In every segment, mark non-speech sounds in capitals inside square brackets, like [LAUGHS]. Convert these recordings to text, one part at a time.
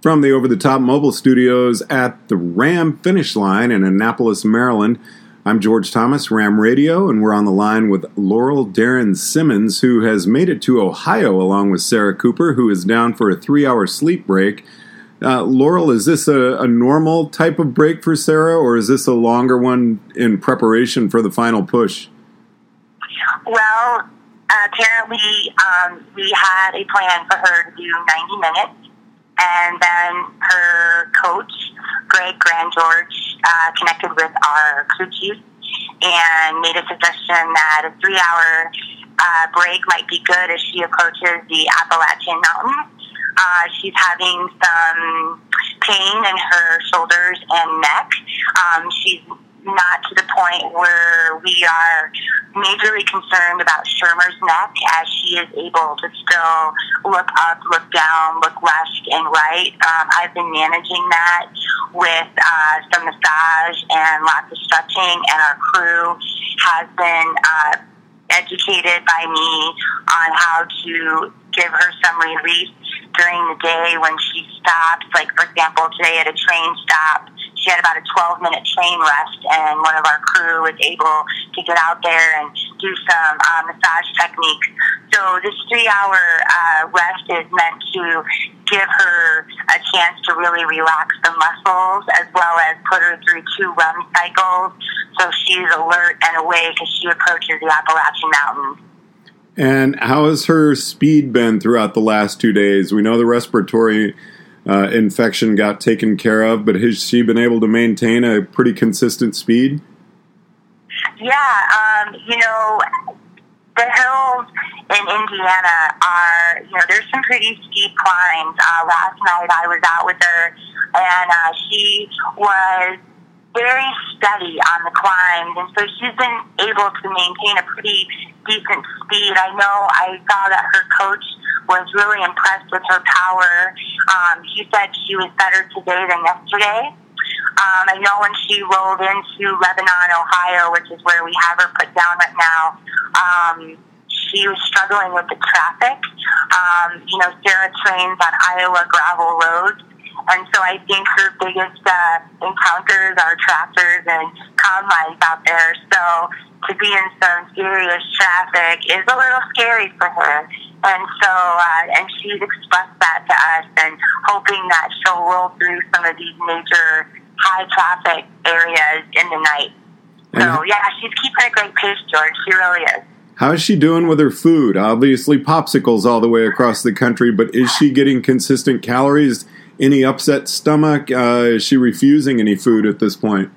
From the over the top mobile studios at the RAAM finish line in Annapolis, Maryland, I'm George Thomas, RAAM Radio, and we're on the line with Laurel Darren Simmons, who has made it to Ohio along with Sarah Cooper, who is down for a three hour sleep break. Uh, Laurel, is this a, a, normal type of break for Sarah, or is this a longer one in preparation for the final push? Well, apparently, um, we had a plan for her to do 90 minutes and then her coach, Greg Grandgeorge, uh, connected with our crew chief and made a suggestion that a three hour uh, break might be good as she approaches the Appalachian Mountains. Uh, she's having some pain in her shoulders and neck. Um, she's not to the point where we are majorly concerned about Shermer's neck as she is able to still look up, look down, look left and right. Um, I've been managing that with uh, some massage and lots of stretching, and our crew has been uh, educated by me on how to give her some relief during the day when she stops. Like, for example, today at a train stop, she had about a 12 minute train rest, and one of our crew was able to get out there and do some uh, massage techniques. So this three hour uh, rest is meant to give her a chance to really relax the muscles as well as put her through two REM cycles so she's alert and awake as she approaches the Appalachian Mountains. And how has her speed been throughout the last two days? We know the respiratory uh, infection got taken care of, but has she been able to maintain a pretty consistent speed? Yeah, um, you know, the hills in Indiana are, you know, there's some pretty steep climbs. Uh, last night I was out with her, and uh, she was very steady on the climbs, and so she's been able to maintain a pretty decent speed. I know I saw that her coach was really impressed with her power. Um, she said she was better today than yesterday. Um, I know when she rolled into Lebanon, Ohio, which is where we have her put down right now, um, she was struggling with the traffic. Um, you know, Sarah trains on Iowa gravel roads. And so I think her biggest uh, encounters are tractors and combines out there. So to be in some serious traffic is a little scary for her. And so, uh, and she's expressed that to us and hoping that she'll roll through some of these major high traffic areas in the night. So, yeah, she's keeping a great pace, George. She really is. How is she doing with her food? Obviously, popsicles all the way across the country, but is she getting consistent calories? Any upset stomach? Uh, is she refusing any food at this point?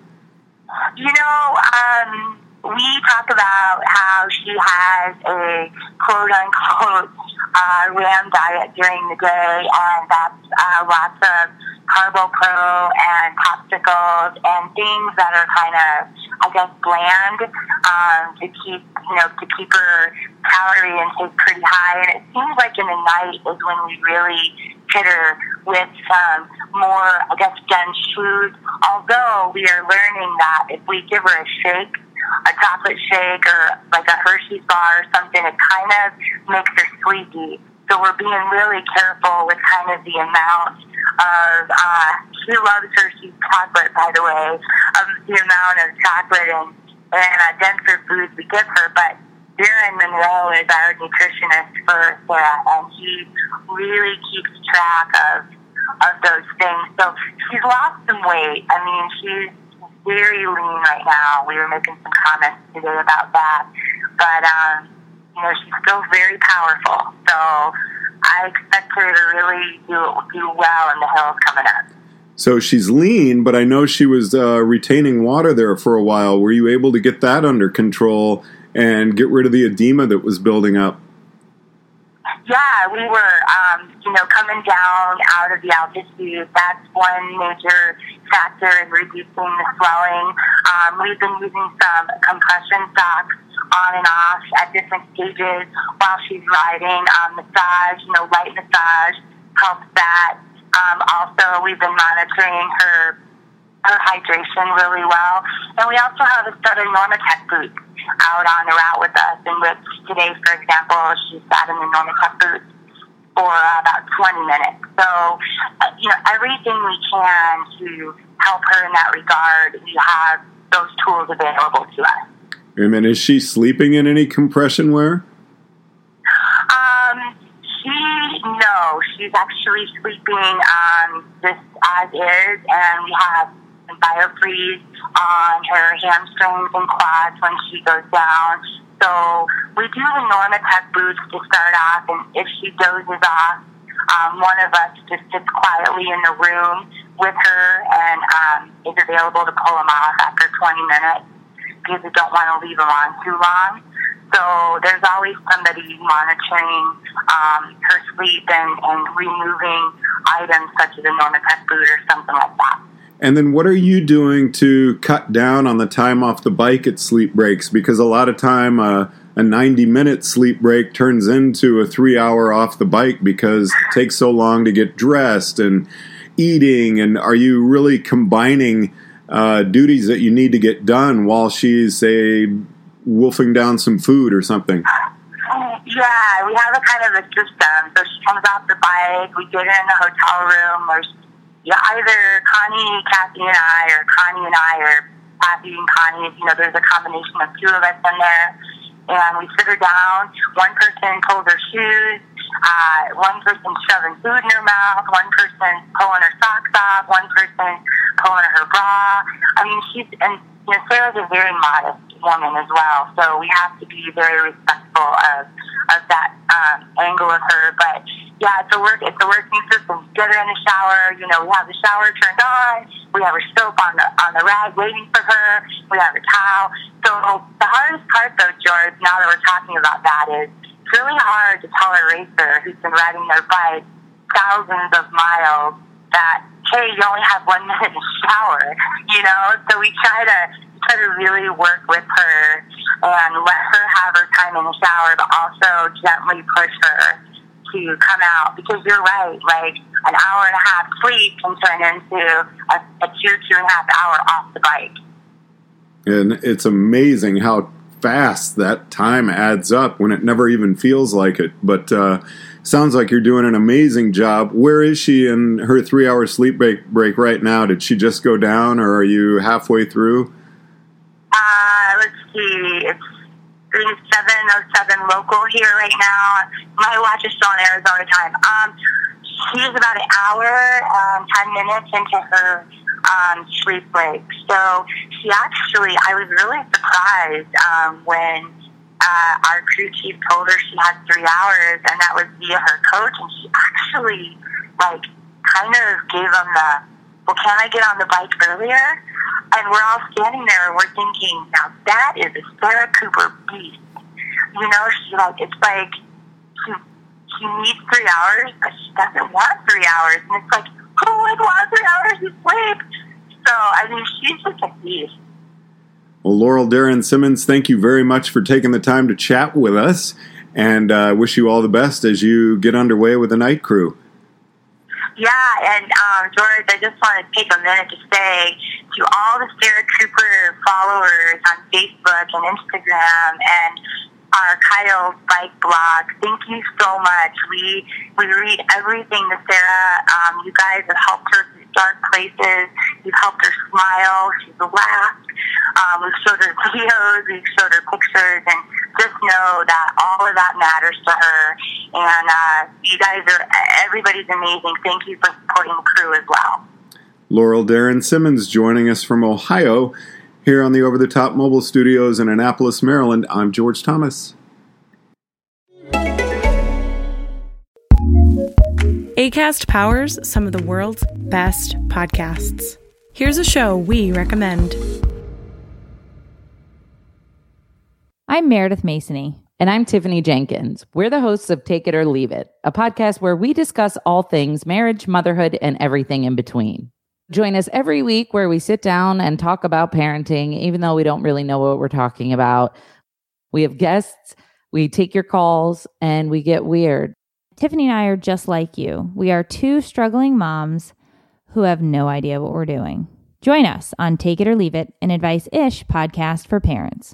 You know, um, we talk about how she has a quote unquote uh, RAAM diet during the day, and that's uh, lots of carbo pro and popsicles and things that are kind of, I guess, bland um, to keep you know to keep her calorie intake pretty high. And it seems like in the night is when we really hit with some more, I guess, dense foods. Although we are learning that if we give her a shake a chocolate shake or like a Hershey's bar or something, it kind of makes her sleepy. So we're being really careful with kind of the amount of, uh, she loves Hershey's chocolate, by the way, of the amount of chocolate and, and uh, denser foods we give her. But Darren Monroe is our nutritionist for Sarah, and he really keeps track of of those things. So she's lost some weight. I mean, she's very lean right now. We were making some comments today about that. But, um, you know, she's still very powerful. So I expect her to really do, do well in the hills coming up. So she's lean, but I know she was uh, retaining water there for a while. Were you able to get that under control and get rid of the edema that was building up? Yeah, we were, um, you know, coming down out of the altitude. That's one major factor in reducing the swelling. Um, we've been using some compression socks on and off at different stages while she's riding. Um, massage, you know, light massage helps that. Um, also, we've been monitoring her her hydration really well, and we also have a set of Normatec boots out on the route with us. And with today, for example, she sat in the Normatec boots for uh, about 20 minutes. So, uh, you know, everything we can to help her in that regard, we have those tools available to us. And then is she sleeping in any compression wear? Um, she, no, she's actually sleeping um, just as is, and we have biofreeze on her hamstrings and quads when she goes down. So we do the Normatec boots to start off, and if she dozes off, um, one of us just sits quietly in the room with her and um, is available to pull them off after 20 minutes because we don't want to leave them on too long. So there's always somebody monitoring um, her sleep and, and removing items such as a Normatec boot or something like that. And then what are you doing to cut down on the time off the bike at sleep breaks? Because a lot of time uh, a 90 minute sleep break turns into a three hour off the bike because it takes so long to get dressed and eating. And are you really combining uh, duties that you need to get done while she's, say, wolfing down some food or something? Yeah, we have a kind of a system. So she comes off the bike, we get her in the hotel room, or yeah, either Connie, Kathy, and I, or Connie and I, or Kathy and Connie. You know, there's a combination of two of us in there, and we sit her down. One person pulls her shoes. Uh, one person shoving food in her mouth. One person pulling her socks off. One person pulling her bra. I mean, she's and you know, Sarah's a very modest woman as well, so we have to be very respectful of of that um, angle of her. But yeah, it's a work it's a working system. Get her in the shower. You know, we have the shower turned on. We have her soap on the on the rag waiting for her. We have her towel. So the hardest part, though, George, now that we're talking about that, is it's really hard to tell a racer who's been riding their bike thousands of miles that hey, you only have one [LAUGHS] minute to shower. You know, so we try to try to really work with her and let her have her time in the shower, but also gently push her to come out because you're right. Like an hour and a half sleep can turn into a, a two two and a half hour off the bike. And it's amazing how fast that time adds up when it never even feels like it. But uh, sounds like you're doing an amazing job. Where is she in her three hour sleep break, break right now? Did she just go down, or are you halfway through? Uh, let's see. It's 707 local here right now. My watch is still on Arizona time. Um, she's about an hour, um, 10 minutes into her um, sleep break. So she actually, I was really surprised um, when uh, our crew chief told her she had three hours, and that was via her coach, and she actually, like, kind of gave them the, well, can I get on the bike earlier? And we're all standing there and we're thinking, now that is a Sarah Cooper beast. You know, she like it's like she she needs three hours, but she doesn't want three hours. And it's like, who would want three hours of sleep? So I mean, she's just a beast. Well, Laurel Darren Simmons, thank you very much for taking the time to chat with us, and uh, wish you all the best as you get underway with the night crew. Yeah, and um, George, I just want to take a minute to say to all the Sarah Cooper followers on Facebook and Instagram and our Kyle Bike blog. Thank you so much. We we read everything that Sarah. Um, you guys have helped her through dark places. You've helped her smile. She's laughed. Um, we've showed her [LAUGHS] videos. We've showed her pictures, and just know that all of that matters to her. And uh, you guys are everybody's amazing. Thank you for supporting the crew as well. Laurel Darren Simmons joining us from Ohio. Here on the Over the Top Mobile Studios in Annapolis, Maryland, I'm George Thomas. ACAST powers some of the world's best podcasts. Here's a show we recommend. I'm Meredith Masony. And I'm Tiffany Jenkins. We're the hosts of Take It or Leave It, a podcast where we discuss all things marriage, motherhood, and everything in between. Join us every week where we sit down and talk about parenting, even though we don't really know what we're talking about. We have guests, we take your calls, and we get weird. Tiffany and I are just like you. We are two struggling moms who have no idea what we're doing. Join us on Take It or Leave It, an advice ish podcast for parents.